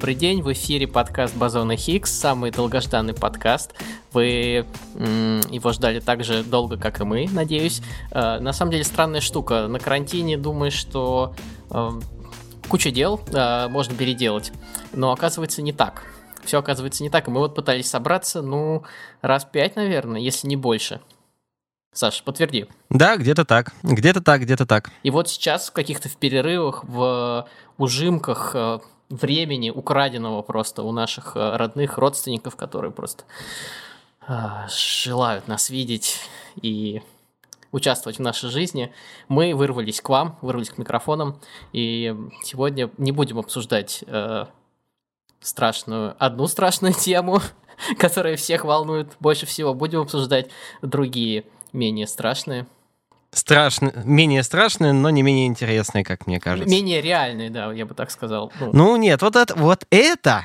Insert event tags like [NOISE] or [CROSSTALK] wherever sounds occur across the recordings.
Добрый день, в эфире подкаст Бозона Хиггс, самый долгожданный подкаст. Вы его ждали так же долго, как и мы, надеюсь. Э, на самом деле странная штука. На карантине думаешь, что э, куча дел э, можно переделать, но оказывается не так. Все оказывается не так, и мы вот пытались собраться, ну, раз пять, наверное, если не больше. Саш, подтверди. Да, где-то так. Где-то так, где-то так. И вот сейчас в каких-то в перерывах, в ужимках э, времени, украденного просто у наших э, родных, родственников, которые просто э, желают нас видеть и участвовать в нашей жизни, мы вырвались к вам, вырвались к микрофонам, и сегодня не будем обсуждать э, страшную, одну страшную [LAUGHS] тему, которая всех волнует больше всего, будем обсуждать другие менее страшные. Страшные, менее страшные, но не менее интересные, как мне кажется. Менее реальные, да, я бы так сказал. Ну, ну нет, вот это, вот это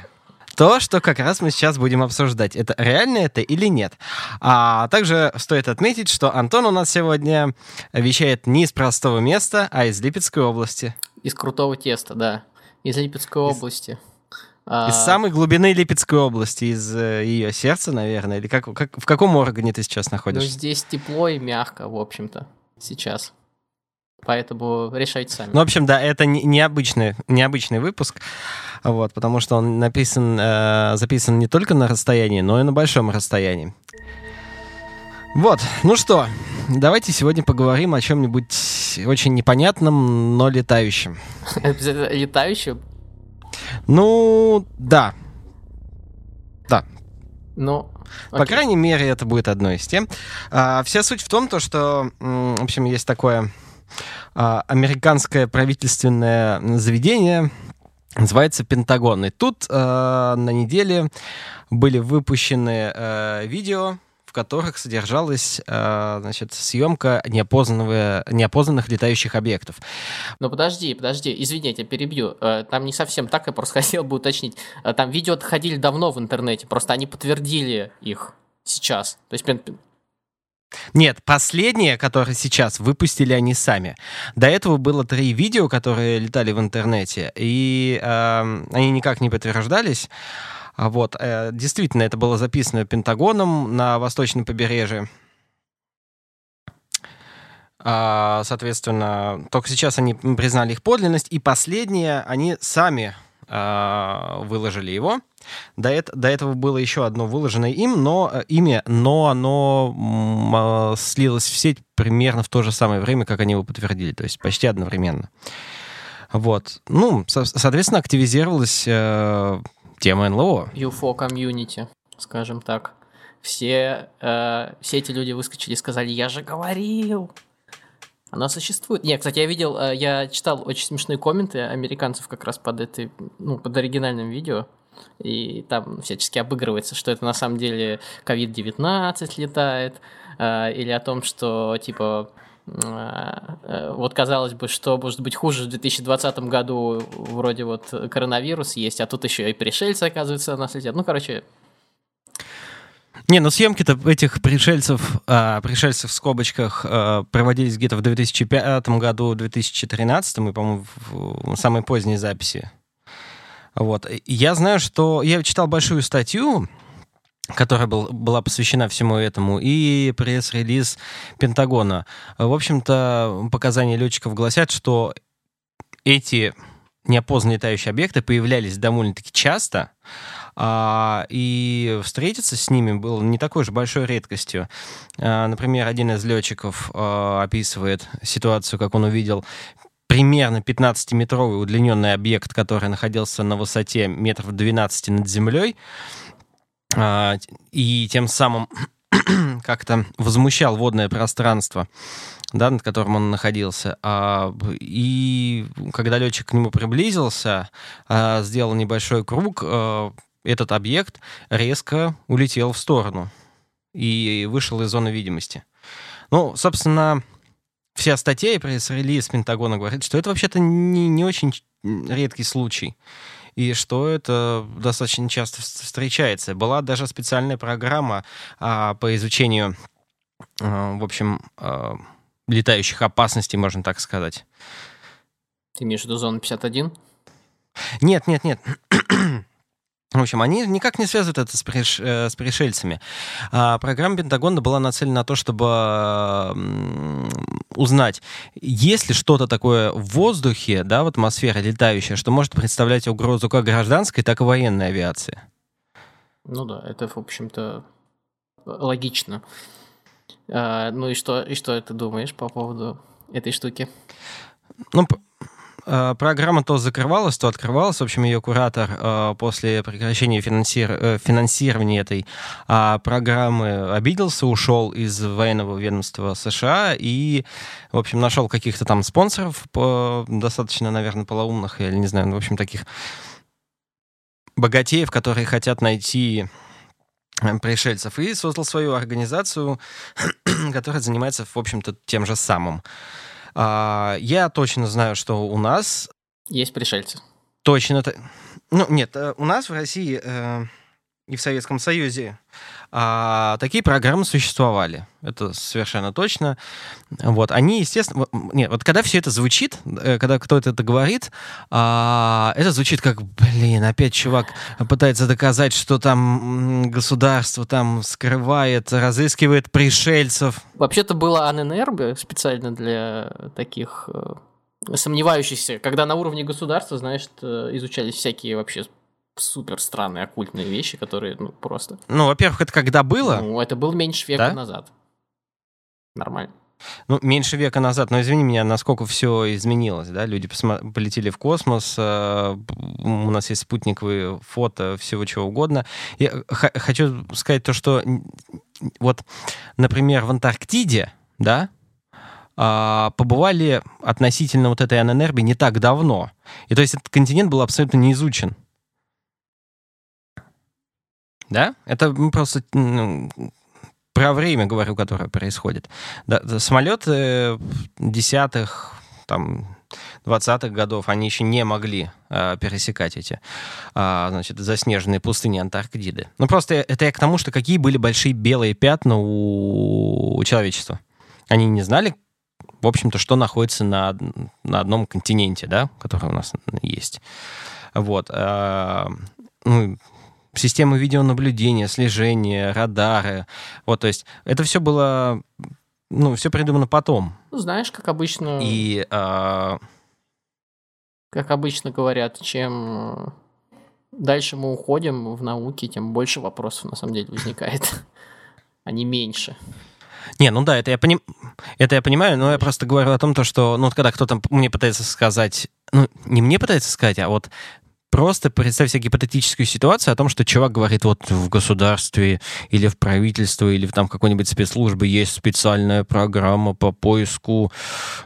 то, что как раз мы сейчас будем обсуждать. Это реально это или нет. А также стоит отметить, что Антон у нас сегодня вещает не из простого места, а из Липецкой области. Из крутого теста, да. Из Липецкой из... области. А, из самой глубины Липецкой области, из э, ее сердца, наверное, или как, как, в каком органе ты сейчас находишься? Ну, здесь тепло и мягко, в общем-то, сейчас. Поэтому решайте сами. Ну, в общем, да, это необычный, необычный выпуск, вот, потому что он написан, э, записан не только на расстоянии, но и на большом расстоянии. Вот, ну что, давайте сегодня поговорим о чем-нибудь очень непонятном, но летающем. [LAUGHS] Летающем? Ну, да. Да. Ну, Окей. По крайней мере, это будет одной из тем. А, вся суть в том, то, что, в общем, есть такое а, американское правительственное заведение, называется Пентагон. И тут а, на неделе были выпущены а, видео которых содержалась э, значит, съемка неопознанного, неопознанных летающих объектов. Ну подожди, подожди, извини, я тебя перебью. Э, там не совсем так, я просто [LAUGHS] хотел бы уточнить. Э, там видео отходили давно в интернете, просто они подтвердили их сейчас. То есть нет, последнее, которое сейчас, выпустили они сами. До этого было три видео, которые летали в интернете, и э, они никак не подтверждались. А вот, э, действительно, это было записано Пентагоном на восточном побережье. А, соответственно, только сейчас они признали их подлинность, и последнее, они сами а, выложили его. До, это, до этого было еще одно выложенное им, но э, имя, но оно слилось в сеть примерно в то же самое время, как они его подтвердили, то есть почти одновременно. Вот. Ну, со- соответственно, активизировалась э, Тема НЛО. UFO комьюнити, скажем так. Все, э, все эти люди выскочили и сказали, я же говорил, она существует. Нет, кстати, я видел, э, я читал очень смешные комменты американцев как раз под этой, ну, под оригинальным видео. И там всячески обыгрывается, что это на самом деле COVID-19 летает, э, или о том, что, типа, вот казалось бы, что может быть хуже в 2020 году, вроде вот коронавирус есть, а тут еще и пришельцы, оказывается, нас летят. Ну, короче, не, ну съемки-то этих пришельцев, а, пришельцев в скобочках а, проводились где-то в 2005 году, 2013, и, по-моему, в самой поздней записи. Вот. Я знаю, что... Я читал большую статью которая был, была посвящена всему этому, и пресс-релиз Пентагона. В общем-то, показания летчиков гласят, что эти неопознанные летающие объекты появлялись довольно-таки часто, а, и встретиться с ними было не такой же большой редкостью. А, например, один из летчиков а, описывает ситуацию, как он увидел примерно 15-метровый удлиненный объект, который находился на высоте метров 12 над землей, и тем самым [CLEARS THROAT] как-то возмущал водное пространство, да, над которым он находился. А, и когда летчик к нему приблизился, а, сделал небольшой круг, этот объект резко улетел в сторону и вышел из зоны видимости. Ну, собственно, вся статья и пресс-релиз Пентагона говорит, что это вообще-то не, не очень редкий случай и что это достаточно часто встречается. Была даже специальная программа а, по изучению, а, в общем, а, летающих опасностей, можно так сказать. Ты имеешь в виду зону 51? Нет, нет, нет. [CLEARS THROAT] В общем, они никак не связывают это с, приш... Э, с пришельцами. А программа Пентагона была нацелена на то, чтобы узнать, есть ли что-то такое в воздухе, да, в атмосфере летающее, что может представлять угрозу как гражданской, так и военной авиации. Ну да, это, в общем-то, логично. А, ну и что, и что ты думаешь по поводу этой штуки? Ну, программа то закрывалась, то открывалась. В общем, ее куратор э, после прекращения финансир... Э, финансирования этой а, программы обиделся, ушел из военного ведомства США и, в общем, нашел каких-то там спонсоров, достаточно, наверное, полоумных, я не знаю, ну, в общем, таких богатеев, которые хотят найти пришельцев, и создал свою организацию, [CLEARS THROAT] которая занимается, в общем-то, тем же самым. А, я точно знаю, что у нас... Есть пришельцы. Точно. Ну, нет, э, у нас в России э, и в Советском Союзе а, такие программы существовали. Это совершенно точно. Вот, они, естественно... Нет, вот когда все это звучит, э, когда кто-то это говорит, а, это звучит как, блин, опять чувак пытается доказать, что там государство там скрывает, разыскивает пришельцев. Вообще-то было АННРБ специально для таких э, сомневающихся, когда на уровне государства, знаешь, э, изучались всякие вообще супер странные оккультные вещи, которые, ну, просто... Ну, во-первых, это когда было? Ну, это было меньше века да? назад. Нормально. Ну, меньше века назад, но извини меня, насколько все изменилось, да? Люди посма- полетели в космос, э- у нас есть спутниковые фото, всего чего угодно. Я х- хочу сказать то, что вот, например, в Антарктиде, да, э- побывали относительно вот этой Аненербе не так давно. И то есть этот континент был абсолютно не изучен. Да? Это просто ну, про время говорю, которое происходит. Да, самолеты десятых, там, 20-х годов, они еще не могли э, пересекать эти, э, значит, заснеженные пустыни Антарктиды. Ну, просто это я к тому, что какие были большие белые пятна у, у человечества. Они не знали, в общем-то, что находится на, на одном континенте, да, который у нас есть. Вот. Э, ну, системы видеонаблюдения, слежения, радары. Вот, то есть это все было, ну, все придумано потом. Ну, знаешь, как обычно... И... А... Как обычно говорят, чем дальше мы уходим в науке, тем больше вопросов на самом деле возникает, а не меньше. Не, ну да, это я, поним... это я понимаю, но я просто говорю о том, то, что, ну, когда кто-то мне пытается сказать, ну, не мне пытается сказать, а вот Просто представь себе гипотетическую ситуацию о том, что чувак говорит, вот в государстве или в правительстве или в там какой-нибудь спецслужбе есть специальная программа по поиску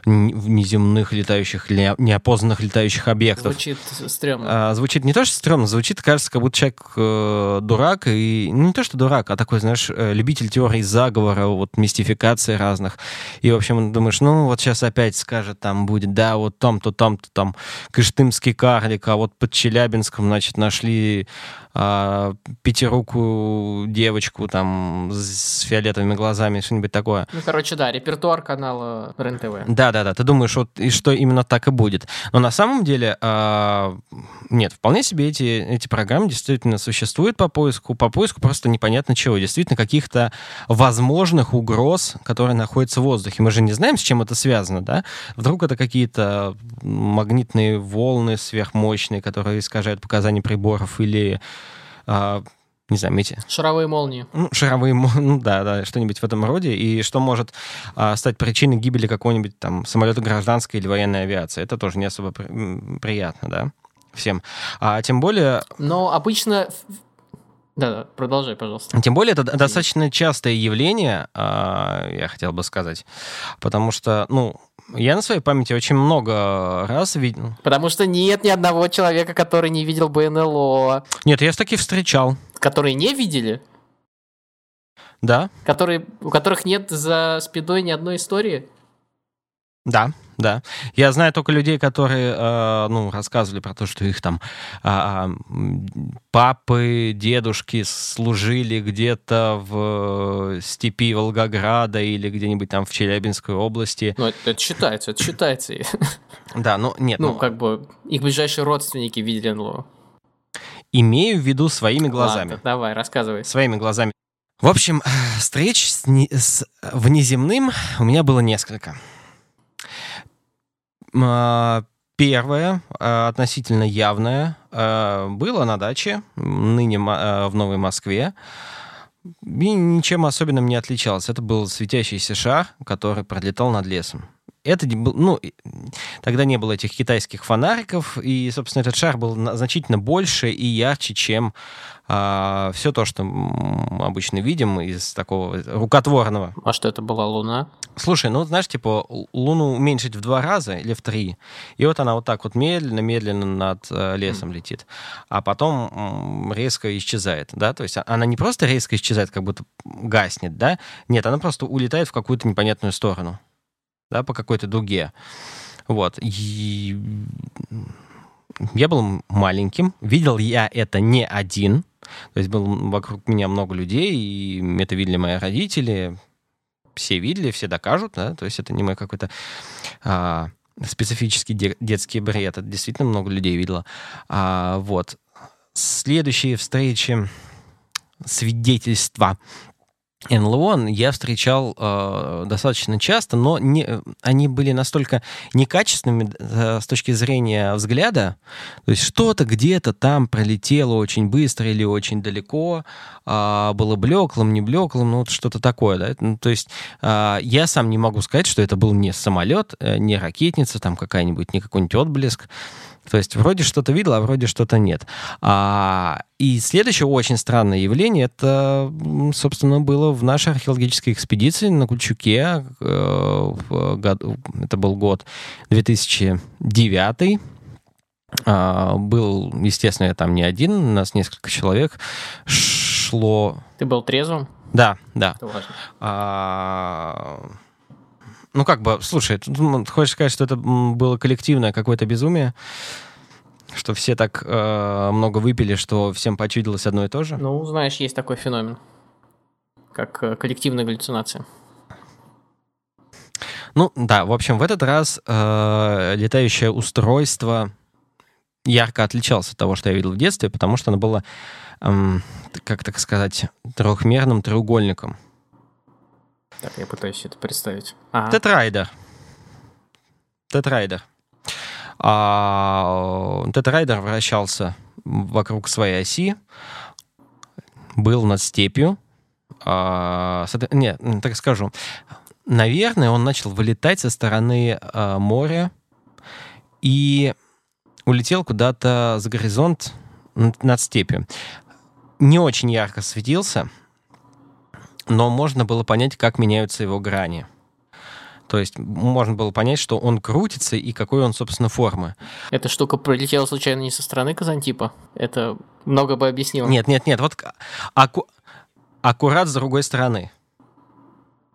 неземных летающих, неопознанных летающих объектов. Звучит стрёмно. А, звучит не то, что стрёмно, звучит, кажется, как будто человек э, дурак, и ну, не то, что дурак, а такой, знаешь, э, любитель теории заговора, вот мистификации разных. И, в общем, думаешь, ну, вот сейчас опять скажет, там будет, да, вот там-то, там-то, там, Кыштымский карлик, а вот под Челябинском значит, нашли а, пятирукую девочку там с фиолетовыми глазами, что-нибудь такое. Ну, короче, да, репертуар канала РЕН-ТВ. Да-да-да, ты думаешь, вот и что именно так и будет. Но на самом деле, а, нет, вполне себе эти, эти программы действительно существуют по поиску. По поиску просто непонятно чего. Действительно, каких-то возможных угроз, которые находятся в воздухе. Мы же не знаем, с чем это связано, да? Вдруг это какие-то магнитные волны сверхмощные, которые искажают показания приборов, или не знаю, эти... Шаровые молнии. Ну, шаровые молнии, ну да, да, что-нибудь в этом роде, и что может а, стать причиной гибели какого-нибудь там самолета гражданской или военной авиации. Это тоже не особо при... приятно, да, всем. А тем более... Но обычно да, да, продолжай, пожалуйста. Тем более это достаточно частое явление, а, я хотел бы сказать, потому что, ну, я на своей памяти очень много раз видел. Потому что нет ни одного человека, который не видел бы НЛО. Нет, я с таких встречал. Которые не видели? Да. Которые, у которых нет за спидой ни одной истории? Да, да. Я знаю только людей, которые, э, ну, рассказывали про то, что их там э, папы, дедушки служили где-то в степи Волгограда или где-нибудь там в Челябинской области. Ну, это, это считается, это считается. [LAUGHS] Да, ну, нет. Ну, ну, как бы, их ближайшие родственники видели НЛО. Имею в виду своими глазами. Ладно, давай, рассказывай. Своими глазами. В общем, встреч с, не, с внеземным у меня было несколько. А, первое, а, относительно явное, а, было на даче, ныне в Новой Москве. И ничем особенным не отличалось. Это был светящийся шар, который пролетал над лесом это ну, тогда не было этих китайских фонариков, и, собственно, этот шар был значительно больше и ярче, чем а, все то, что мы обычно видим из такого рукотворного. А что это была Луна? Слушай, ну, знаешь, типа, Луну уменьшить в два раза или в три, и вот она вот так вот медленно-медленно над э, лесом mm. летит, а потом резко исчезает, да, то есть она не просто резко исчезает, как будто гаснет, да, нет, она просто улетает в какую-то непонятную сторону да, по какой-то дуге. Вот. И я был маленьким, видел я это не один, то есть был вокруг меня много людей, и это видели мои родители, все видели, все докажут, да, то есть это не мой какой-то а, специфический де- детский бред, это действительно много людей видело. А, вот. Следующие встречи, свидетельства НЛО я встречал э, достаточно часто, но не, они были настолько некачественными э, с точки зрения взгляда. То есть что-то где-то там пролетело очень быстро или очень далеко, э, было блеклым, не блеклым, ну вот что-то такое. Да? Ну, то есть э, я сам не могу сказать, что это был не самолет, э, не ракетница там какая-нибудь, не какой-нибудь отблеск. То есть вроде что-то видел, а вроде что-то нет. А, и следующее очень странное явление, это, собственно, было в нашей археологической экспедиции на Кульчуке. Э, это был год 2009 а, был, естественно, я там не один, у нас несколько человек шло... Ты был трезвым? Да, да. Это важно. А, ну как бы, слушай, ты хочешь сказать, что это было коллективное какое-то безумие? Что все так э, много выпили, что всем почудилось одно и то же? Ну, знаешь, есть такой феномен, как э, коллективная галлюцинация. Ну да, в общем, в этот раз э, летающее устройство ярко отличалось от того, что я видел в детстве, потому что оно было, эм, как так сказать, трехмерным треугольником. Так, я пытаюсь это представить. Ага. Тетраэдр. Тетраэдр. А, Тетраэдр вращался вокруг своей оси, был над степью. А, нет, так скажу. Наверное, он начал вылетать со стороны а, моря и улетел куда-то за горизонт над степью. Не очень ярко светился, но можно было понять, как меняются его грани. То есть можно было понять, что он крутится и какой он, собственно, формы. Эта штука пролетела случайно не со стороны Казантипа? Это много бы объяснило. Нет, нет, нет. Вот аку... аккурат с другой стороны.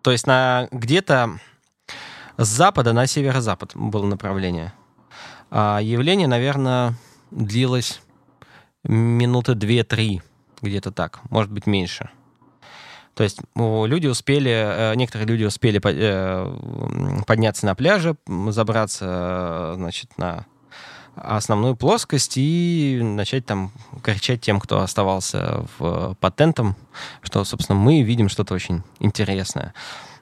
То есть на где-то с запада на северо-запад было направление. А явление, наверное, длилось минуты две-три, где-то так, может быть, меньше. То есть люди успели, э, некоторые люди успели э, подняться на пляже, забраться, значит, на основную плоскость и начать там кричать тем, кто оставался в патентом, что, собственно, мы видим что-то очень интересное.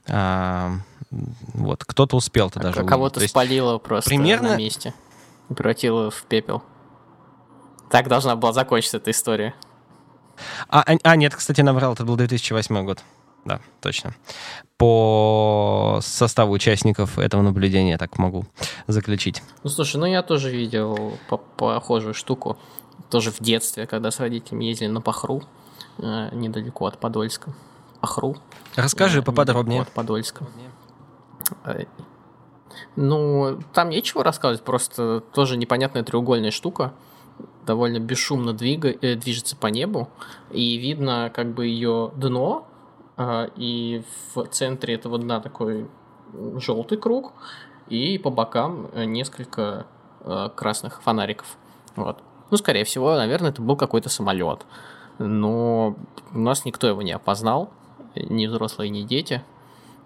А, вот, кто-то успел-то а даже. Кого-то спалило просто примерно... на месте. Превратило в пепел. Так должна была закончиться эта история. А, а, а, нет, кстати, наврал, это был 2008 год. Да, точно. По составу участников этого наблюдения так могу заключить. Ну, слушай, ну я тоже видел по похожую штуку. Тоже в детстве, когда с родителями ездили на Пахру, э, недалеко от Подольска. Пахру. Расскажи э, поподробнее. От Подольска. Э, ну, там нечего рассказывать, просто тоже непонятная треугольная штука довольно бесшумно двига, э, движется по небу, и видно как бы ее дно, э, и в центре этого дна такой желтый круг, и по бокам э, несколько э, красных фонариков. Вот. Ну, скорее всего, наверное, это был какой-то самолет. Но у нас никто его не опознал, ни взрослые, ни дети.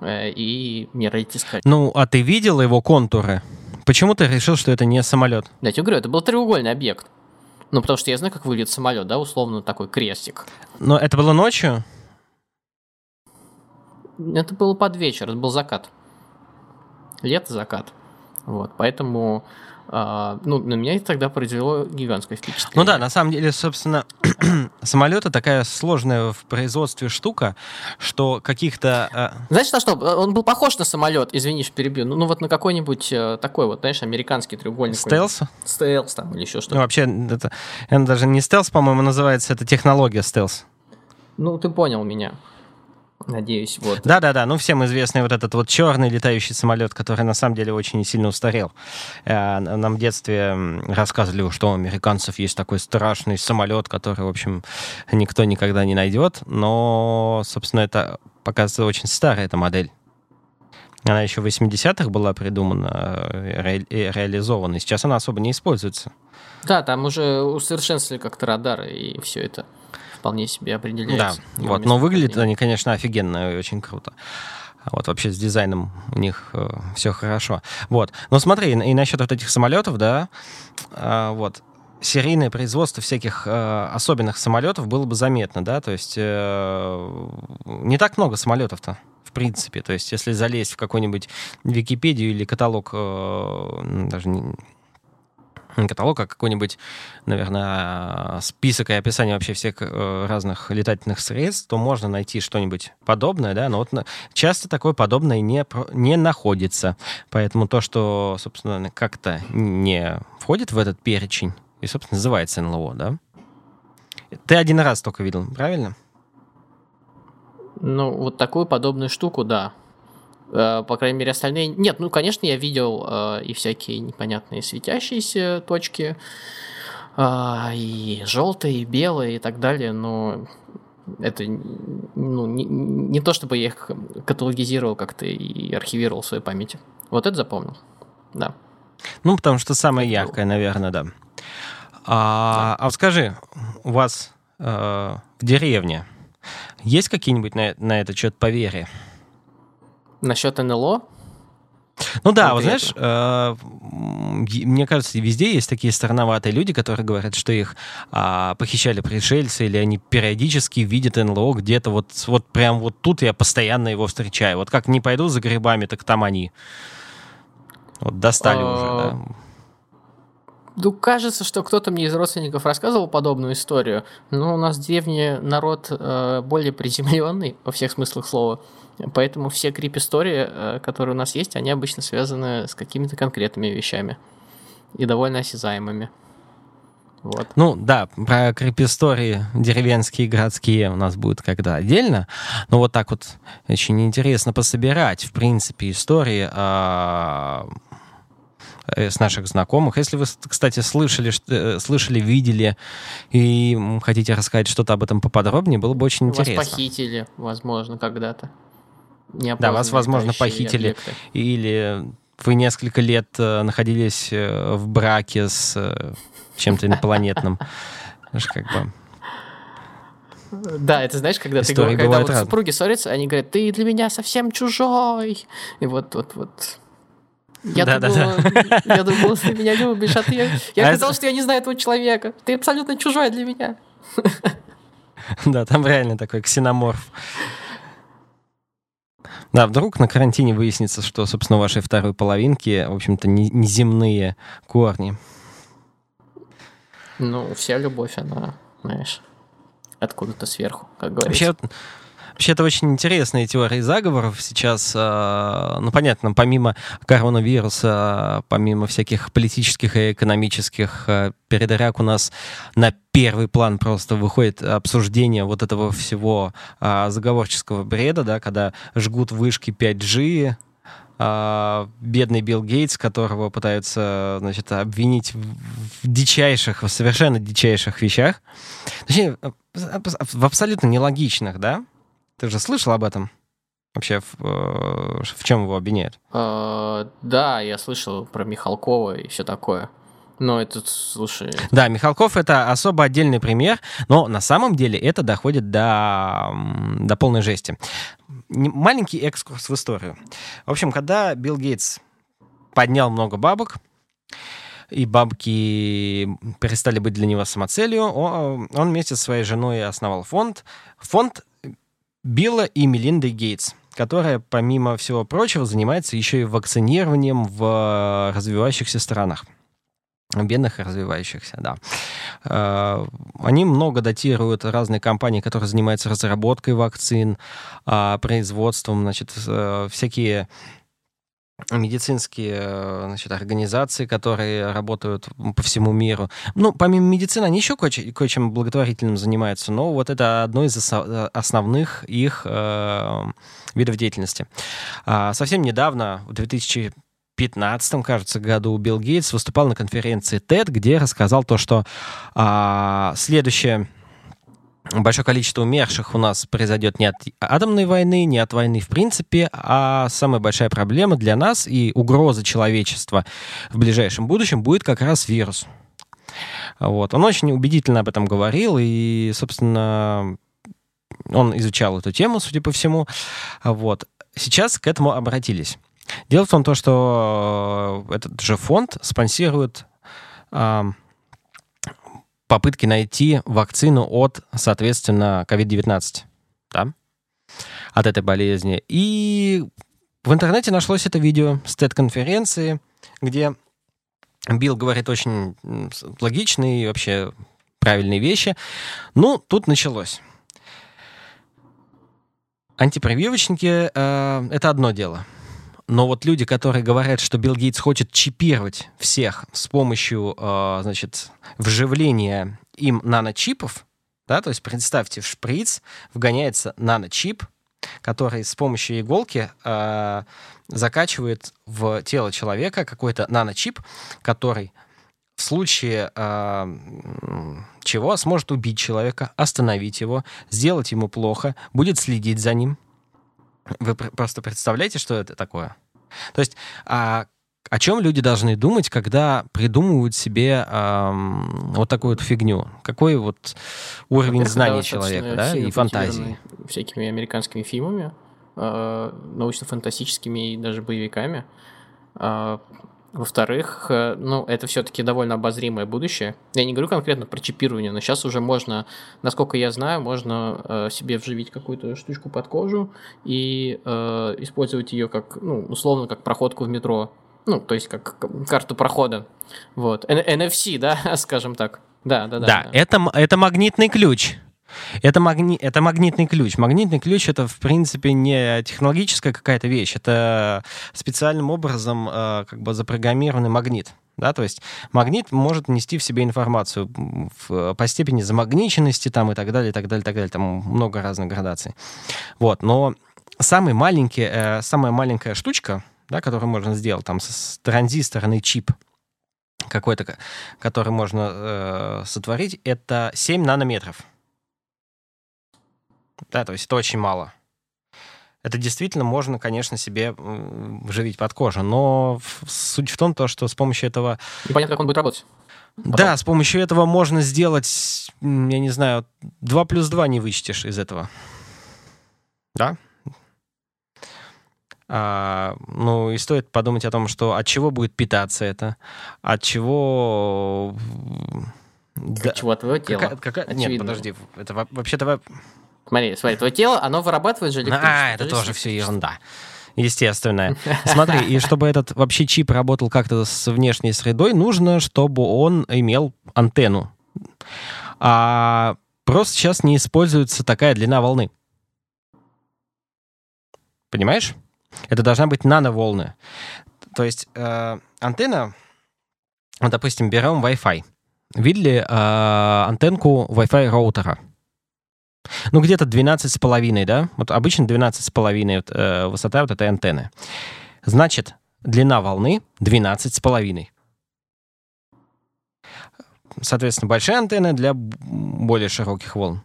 И мне родители сказали... Ну, а ты видел его контуры? Почему ты решил, что это не самолет? Я тебе говорю, это был треугольный объект. Ну, потому что я знаю, как выглядит самолет, да, условно такой крестик. Но это было ночью? Это было под вечер, это был закат. Лето, закат. Вот, поэтому ну, на меня это тогда произвело гигантское впечатление. Ну да, на самом деле, собственно, [CLEARS THROAT] самолеты такая сложная в производстве штука, что каких-то... А... Знаешь, на что? Он был похож на самолет, извини, что перебью. Ну, ну вот на какой-нибудь э, такой вот, знаешь, американский треугольник. Стелс? Стелс там или еще что-то. Ну, вообще, это, это даже не стелс, по-моему, называется, это технология стелс. Ну, ты понял меня. Надеюсь, вот. Да-да-да, ну всем известный вот этот вот черный летающий самолет, который на самом деле очень сильно устарел. Э, нам в детстве рассказывали, что у американцев есть такой страшный самолет, который, в общем, никто никогда не найдет, но, собственно, это, показывается, очень старая эта модель. Она еще в 80-х была придумана ре- и реализована, сейчас она особо не используется. Да, там уже усовершенствовали как-то радары и все это вполне себе определяется. Да, вот, но выглядят они, конечно, офигенно и очень круто. Вот вообще с дизайном у них э, все хорошо. Вот. Но смотри, и насчет вот этих самолетов, да, э, вот, серийное производство всяких э, особенных самолетов было бы заметно, да, то есть э, не так много самолетов-то в принципе. То есть, если залезть в какой-нибудь Википедию или каталог, э, даже не, [LAUGHS] каталог, а какой-нибудь, наверное, список и описание вообще всех э, разных летательных средств, то можно найти что-нибудь подобное, да, но вот часто такое подобное не, не находится. Поэтому то, что, собственно, как-то не входит в этот перечень, и, собственно, называется НЛО, да? Ты один раз только видел, правильно? Ну, вот такую подобную штуку, да. Э, по крайней мере, остальные... Нет, ну, конечно, я видел э, и всякие непонятные светящиеся точки, э, и желтые, и белые, и так далее, но это ну, не, не то, чтобы я их каталогизировал как-то и архивировал в своей памяти. Вот это запомнил, да. Ну, потому что самое яркое, наверное, да. А, да. а вот скажи, у вас э, в деревне есть какие-нибудь на, на этот счет поверья? Насчет НЛО? Ну да, вот знаешь, э, мне кажется, везде есть такие странноватые люди, которые говорят, что их э, похищали пришельцы, или они периодически видят НЛО где-то вот, вот прям вот тут я постоянно его встречаю. Вот как не пойду за грибами, так там они. Вот достали уже, да. Ну, кажется, что кто-то мне из родственников рассказывал подобную историю, но у нас в народ э, более приземленный, во всех смыслах слова. Поэтому все крип-истории, э, которые у нас есть, они обычно связаны с какими-то конкретными вещами и довольно осязаемыми. Вот. Ну да, про крип-истории деревенские, городские у нас будет когда отдельно. Но вот так вот очень интересно пособирать, в принципе, истории э, с наших знакомых. Если вы, кстати, слышали, э, слышали, видели и хотите рассказать что-то об этом поподробнее, было бы очень интересно. Вас похитили, возможно, когда-то. Да, вас, возможно, похитили. Объекты. Или вы несколько лет э, находились э, в браке с э, чем-то инопланетным. [LAUGHS] Как бы... Да, это знаешь, когда ты говоришь, когда вот супруги ссорятся, они говорят, ты для меня совсем чужой. И вот, вот, вот. Я да, думала, да, да. я думала, ты меня любишь, а ты... Я а сказал, это... что я не знаю этого человека. Ты абсолютно чужой для меня. Да, там реально такой ксеноморф. Да, вдруг на карантине выяснится, что, собственно, вашей второй половинки, в общем-то, неземные корни. Ну, вся любовь, она, знаешь, откуда-то сверху, как говорится. Вообще, Вообще, это очень интересные теории заговоров сейчас. А, ну, понятно, помимо коронавируса, помимо всяких политических и экономических а, передаряк у нас на первый план просто выходит обсуждение вот этого всего а, заговорческого бреда, да, когда жгут вышки 5G, бедный Билл Гейтс, которого пытаются, значит, обвинить в дичайших, в совершенно дичайших вещах. Точнее, в абсолютно нелогичных, да? Ты же слышал об этом? Вообще, в, э, в чем его обвиняют? А, да, я слышал про Михалкова и все такое. Но это, слушай... Да, Михалков — это особо отдельный пример, но на самом деле это доходит до, до полной жести. Маленький экскурс в историю. В общем, когда Билл Гейтс поднял много бабок, и бабки перестали быть для него самоцелью, он, он вместе со своей женой основал фонд. Фонд Билла и Мелинды Гейтс, которая, помимо всего прочего, занимается еще и вакцинированием в развивающихся странах. Бедных и развивающихся, да. Э, они много датируют разные компании, которые занимаются разработкой вакцин, а, производством, значит, э, всякие медицинские значит, организации, которые работают по всему миру. Ну, помимо медицины, они еще кое- кое-чем благотворительным занимаются, но вот это одно из основных их э, видов деятельности. А, совсем недавно, в 2000 2015, кажется, году Билл Гейтс выступал на конференции TED, где рассказал то, что а, следующее большое количество умерших у нас произойдет не от атомной войны, не от войны в принципе, а самая большая проблема для нас и угроза человечества в ближайшем будущем будет как раз вирус. Вот. Он очень убедительно об этом говорил, и, собственно, он изучал эту тему, судя по всему. Вот. Сейчас к этому обратились. Дело в том, то, что э, этот же фонд спонсирует попытки найти вакцину от, соответственно, COVID-19, да, от этой болезни. И в интернете нашлось это видео с TED-конференции, где Билл говорит очень логичные и вообще правильные вещи. Ну, тут началось. Антипрививочники э, это одно дело – но вот люди, которые говорят, что Билл Гейтс хочет чипировать всех с помощью, э, значит, вживления им наночипов, да, то есть представьте, в шприц вгоняется наночип, который с помощью иголки э, закачивает в тело человека какой-то наночип, который в случае э, чего сможет убить человека, остановить его, сделать ему плохо, будет следить за ним, вы просто представляете, что это такое? То есть, а, о чем люди должны думать, когда придумывают себе эм, вот такую вот фигню? Какой вот уровень знаний человека, да, и фантазии? Всякими американскими фильмами, э, научно-фантастическими и даже боевиками. Э, во-вторых, э, ну, это все-таки довольно обозримое будущее. Я не говорю конкретно про чипирование, но сейчас уже можно, насколько я знаю, можно э, себе вживить какую-то штучку под кожу и э, использовать ее как, ну, условно, как проходку в метро. Ну, то есть как карту прохода. Вот. NFC, да, [LAUGHS] скажем так. Да, да, да. Да, да. Это, это магнитный ключ. Это, магни... это магнитный ключ. Магнитный ключ это, в принципе, не технологическая какая-то вещь, это специальным образом э, как бы запрограммированный магнит. Да, то есть магнит может нести в себе информацию в, по степени замагниченности там, и так далее, и так далее, и так далее. Там много разных градаций. Вот, но самый маленький, э, самая маленькая штучка, да, которую можно сделать, там, с транзисторный чип, какой-то, который можно э, сотворить, это 7 нанометров. Да, то есть это очень мало. Это действительно можно, конечно, себе вживить под кожу, но суть в том, то, что с помощью этого... Непонятно, как он будет работать. Потом. Да, с помощью этого можно сделать, я не знаю, 2 плюс 2 не вычтешь из этого. Да? А, ну, и стоит подумать о том, что от чего будет питаться это, от чего... От да. чего от твоего тела. Какая, какая... Нет, подожди, это вообще-то Смотри, смотри, твое тело, оно вырабатывает же электричество. А, это тоже все ерунда естественное. [LAUGHS] Смотри, и чтобы этот вообще чип работал как-то с внешней средой, нужно, чтобы он имел антенну. А просто сейчас не используется такая длина волны. Понимаешь? Это должна быть нановолны. То есть э, антенна, вот, допустим, берем Wi-Fi. Видели э, антенку Wi-Fi роутера? Ну, где-то 12 с половиной, да? Вот обычно 12 с половиной вот, э, высота вот этой антенны. Значит, длина волны 12 с половиной. Соответственно, большая антенна для более широких волн.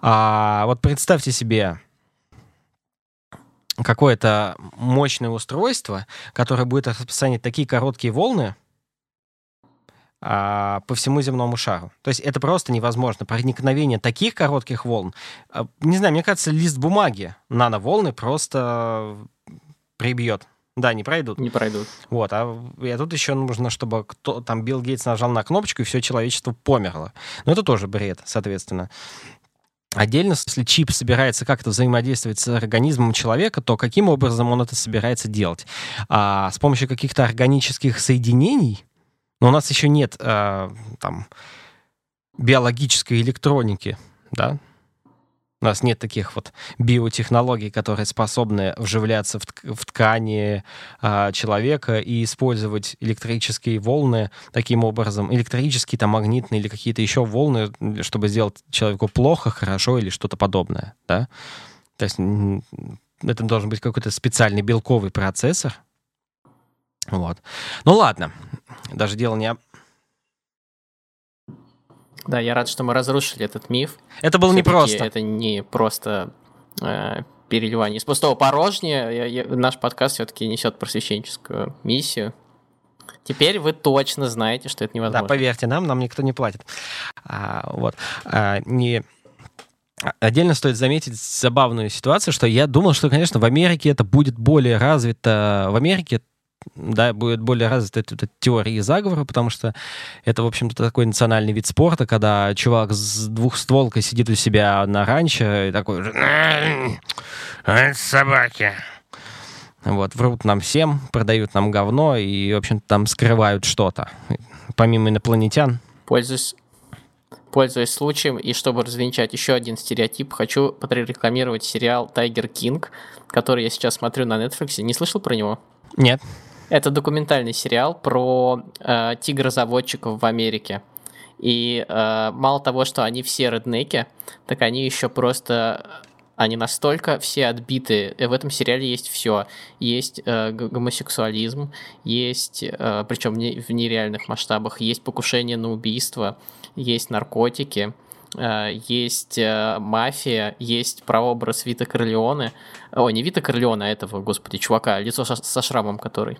А вот представьте себе какое-то мощное устройство, которое будет распространять такие короткие волны, а, по всему земному шару. То есть это просто невозможно. Проникновение таких коротких волн, а, не знаю, мне кажется, лист бумаги нановолны просто прибьет Да, не пройдут. Не пройдут. Вот, а и тут еще нужно, чтобы кто там Билл Гейтс нажал на кнопочку, и все человечество померло. Но это тоже бред, соответственно. Отдельно, если чип собирается как-то взаимодействовать с организмом человека, то каким образом он это собирается делать? А, с помощью каких-то органических соединений, но у нас еще нет а, там биологической электроники, да, у нас нет таких вот биотехнологий, которые способны вживляться в, в ткани а, человека и использовать электрические волны таким образом, электрические, там, магнитные или какие-то еще волны, чтобы сделать человеку плохо, хорошо или что-то подобное, да? То есть это должен быть какой-то специальный белковый процессор. Вот. Ну ладно, даже дело не да, я рад, что мы разрушили этот миф. Это было непросто. Это не просто э, переливание из пустого порожнее. Я, я, наш подкаст все-таки несет просвещенческую миссию. Теперь вы точно знаете, что это невозможно. Да, поверьте нам, нам никто не платит. А, вот. А, не... Отдельно стоит заметить забавную ситуацию, что я думал, что, конечно, в Америке это будет более развито. В Америке да, будет более развита эта теория заговора, потому что это, в общем-то, такой национальный вид спорта, когда чувак с двухстволкой сидит у себя на ранчо и такой же... Это собаки. Вот, врут нам всем, продают нам говно и, в общем-то, там скрывают что-то. Помимо инопланетян. Пользуясь, пользуясь случаем, и чтобы развенчать еще один стереотип, хочу прорекламировать сериал «Тайгер Кинг», который я сейчас смотрю на Netflix. Не слышал про него? Нет. Это документальный сериал про э, тигрозаводчиков в Америке. И э, мало того, что они все реднеки, так они еще просто они настолько все отбиты. В этом сериале есть все. Есть э, гомосексуализм, есть, э, причем не, в нереальных масштабах, есть покушение на убийство, есть наркотики, э, есть э, мафия, есть прообраз Вита Корлеоне. О, не Вита Корлеона, а этого, господи, чувака, лицо со, со шрамом который.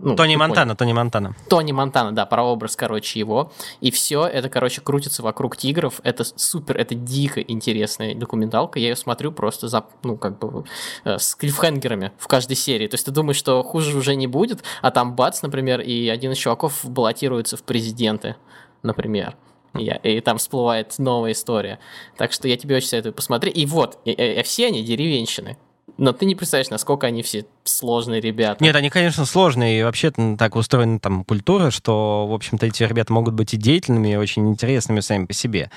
Ну, Тони Монтана, Тони Монтана. Тони Монтана, да, прообраз, короче, его. И все это, короче, крутится вокруг тигров. Это супер, это дико интересная документалка. Я ее смотрю просто за, ну, как бы, э, с клиффхенгерами в каждой серии. То есть ты думаешь, что хуже уже не будет, а там бац, например, и один из чуваков баллотируется в президенты, например. И, и там всплывает новая история. Так что я тебе очень советую посмотреть. И вот, и, и, и все они деревенщины. Но ты не представляешь, насколько они все сложные ребята. Нет, они, конечно, сложные. И вообще так устроена там культура, что, в общем-то, эти ребята могут быть и деятельными, и очень интересными сами по себе.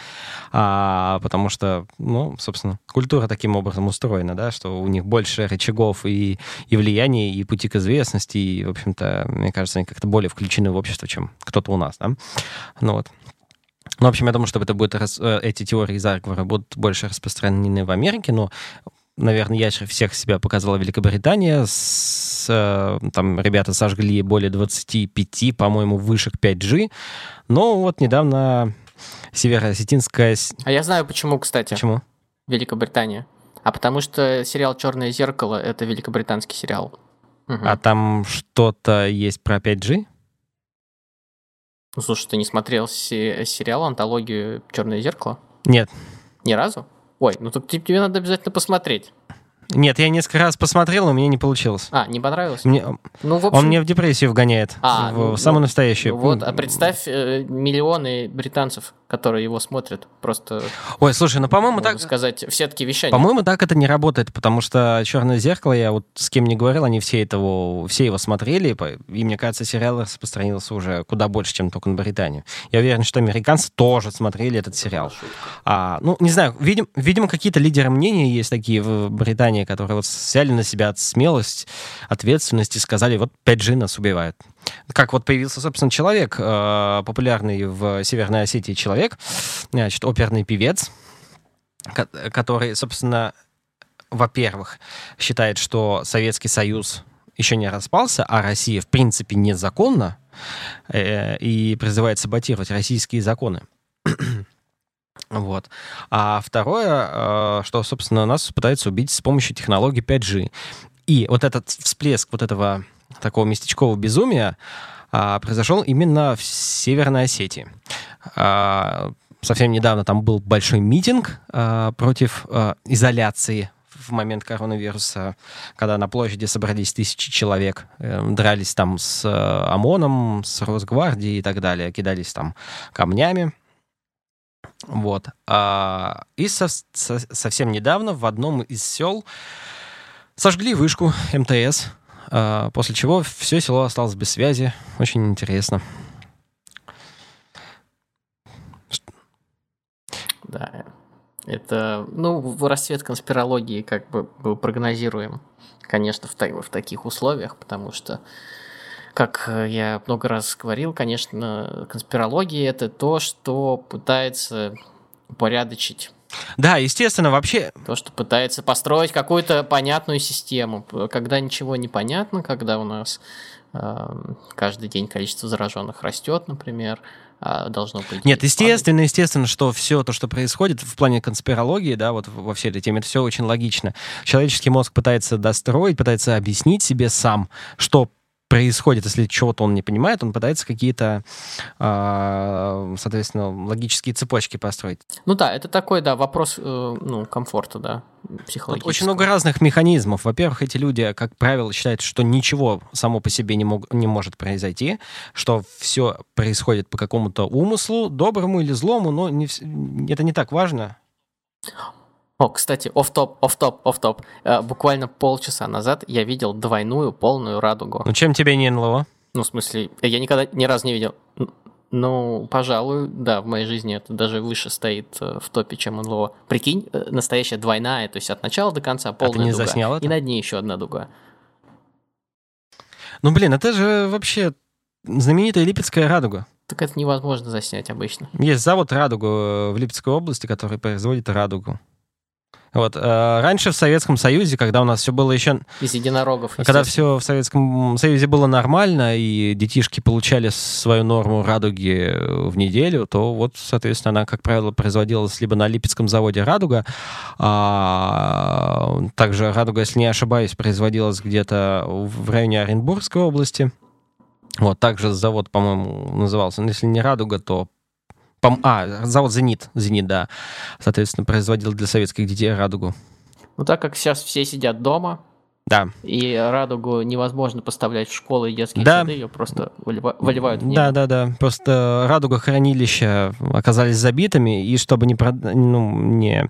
А, потому что, ну, собственно, культура таким образом устроена, да, что у них больше рычагов и, и влияния, и пути к известности, и, в общем-то, мне кажется, они как-то более включены в общество, чем кто-то у нас, да. Ну вот. Ну, в общем, я думаю, что это будет, э, эти теории заговора будут больше распространены в Америке, но наверное, ящер всех себя показала Великобритания. С, э, там ребята сожгли более 25, по-моему, вышек 5G. Но вот недавно североосетинская... А я знаю почему, кстати. Почему? Великобритания. А потому что сериал «Черное зеркало» — это великобританский сериал. Угу. А там что-то есть про 5G? Ну, слушай, ты не смотрел сериал, антологию «Черное зеркало»? Нет. Ни разу? Ой, ну так тебе надо обязательно посмотреть. Нет, я несколько раз посмотрел, но мне не получилось. А, не понравилось? Мне... Ну, в общем... Он меня в депрессию вгоняет. А, в ну, самую настоящую. Вот, а представь э, миллионы британцев, которые его смотрят. Просто... Ой, слушай, ну, по-моему, так... сказать, все таки вещания. По-моему, так это не работает, потому что «Черное зеркало», я вот с кем не говорил, они все, этого, все его смотрели, и, мне кажется, сериал распространился уже куда больше, чем только на Британию. Я уверен, что американцы тоже смотрели этот сериал. А, ну, не знаю, видим, видимо, какие-то лидеры мнения есть такие в Британии, которые вот взяли на себя смелость, ответственность и сказали, вот 5G нас убивает. Как вот появился, собственно, человек, э, популярный в Северной Осетии человек, значит, оперный певец, который, собственно, во-первых, считает, что Советский Союз еще не распался, а Россия, в принципе, незаконна, э, и призывает саботировать российские законы. [CLEARS THROAT] Вот. А второе, э, что, собственно, нас пытаются убить с помощью технологии 5G. И вот этот всплеск вот этого такого местечкового безумия а, произошел именно в Северной Осетии. А, совсем недавно там был большой митинг а, против изоляции в момент коронавируса, когда на площади собрались тысячи человек, э, дрались там с э, ОМОНом, с Росгвардией и так далее, кидались там камнями. Вот. А, и со, со, совсем недавно в одном из сел сожгли вышку МТС, а, после чего все село осталось без связи. Очень интересно. Да, это, ну, расцвет конспирологии как бы прогнозируем, конечно, в, в таких условиях, потому что, как я много раз говорил, конечно, конспирология это то, что пытается упорядочить да, естественно, вообще... То, что пытается построить какую-то понятную систему. Когда ничего не понятно, когда у нас э, каждый день количество зараженных растет, например, а, должно быть. Нет, естественно, падать. естественно, что все то, что происходит в плане конспирологии, да, вот во всей этой теме, это все очень логично. Человеческий мозг пытается достроить, пытается объяснить себе сам, что происходит, если чего-то он не понимает, он пытается какие-то, э, соответственно, логические цепочки построить. Ну да, это такой, да, вопрос э, ну, комфорта, да, психологического. Очень много разных механизмов. Во-первых, эти люди, как правило, считают, что ничего само по себе не, мог, не может произойти, что все происходит по какому-то умыслу, доброму или злому, но не, это не так важно. О, кстати, оф-топ, оф-топ, оф-топ. Э, буквально полчаса назад я видел двойную полную радугу. Ну чем тебе не НЛО? Ну, в смысле, я никогда ни разу не видел. Ну, пожалуй, да, в моей жизни это даже выше стоит э, в топе, чем НЛО. Прикинь, э, настоящая двойная, то есть от начала до конца полная а ты не дуга. Заснял это? И над ней еще одна дуга. Ну, блин, это же вообще знаменитая Липецкая радуга. Так это невозможно заснять обычно. Есть завод «Радугу» в Липецкой области, который производит радугу. Вот. Э, раньше в Советском Союзе, когда у нас все было еще... Из единорогов, Когда все в Советском Союзе было нормально, и детишки получали свою норму радуги в неделю, то вот, соответственно, она, как правило, производилась либо на Липецком заводе «Радуга», а также «Радуга», если не ошибаюсь, производилась где-то в районе Оренбургской области. Вот, также завод, по-моему, назывался, ну, если не «Радуга», то а, завод «Зенит». «Зенит», да. Соответственно, производил для советских детей «Радугу». Ну, так как сейчас все сидят дома, да. И радугу невозможно поставлять в школы и детские да. сады, ее просто выливают в небо. Да, да, да. Просто радуга хранилища оказались забитыми, и чтобы не, ну, не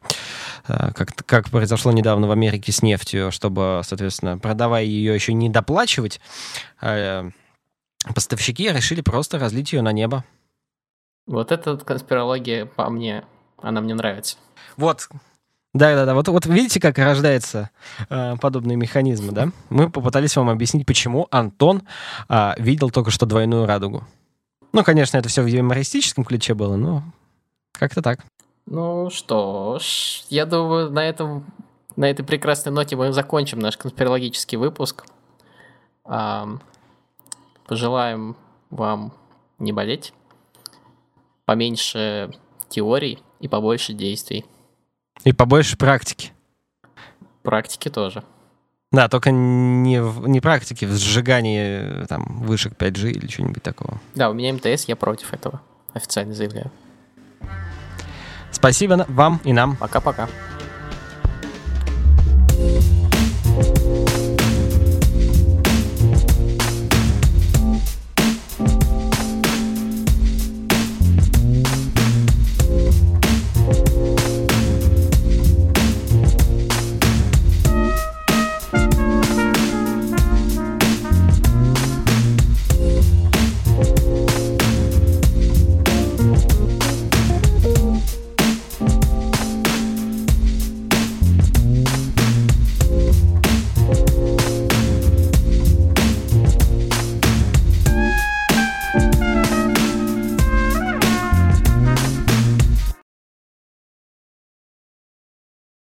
э, как, как произошло недавно в Америке с нефтью, чтобы, соответственно, продавая ее еще не доплачивать, э, поставщики решили просто разлить ее на небо. Вот эта конспирология по мне, она мне нравится. Вот, да, да, да. Вот, вот видите, как рождаются э, подобные механизмы, да? Мы попытались вам объяснить, почему Антон э, видел только что двойную радугу. Ну, конечно, это все в юмористическом ключе было, но как-то так. Ну что ж, я думаю, на этом на этой прекрасной ноте мы закончим наш конспирологический выпуск. А, пожелаем вам не болеть поменьше теорий и побольше действий. И побольше практики. Практики тоже. Да, только не, в, не практики в сжигании там, вышек 5G или что-нибудь такого. Да, у меня МТС, я против этого. Официально заявляю. Спасибо вам и нам. Пока-пока.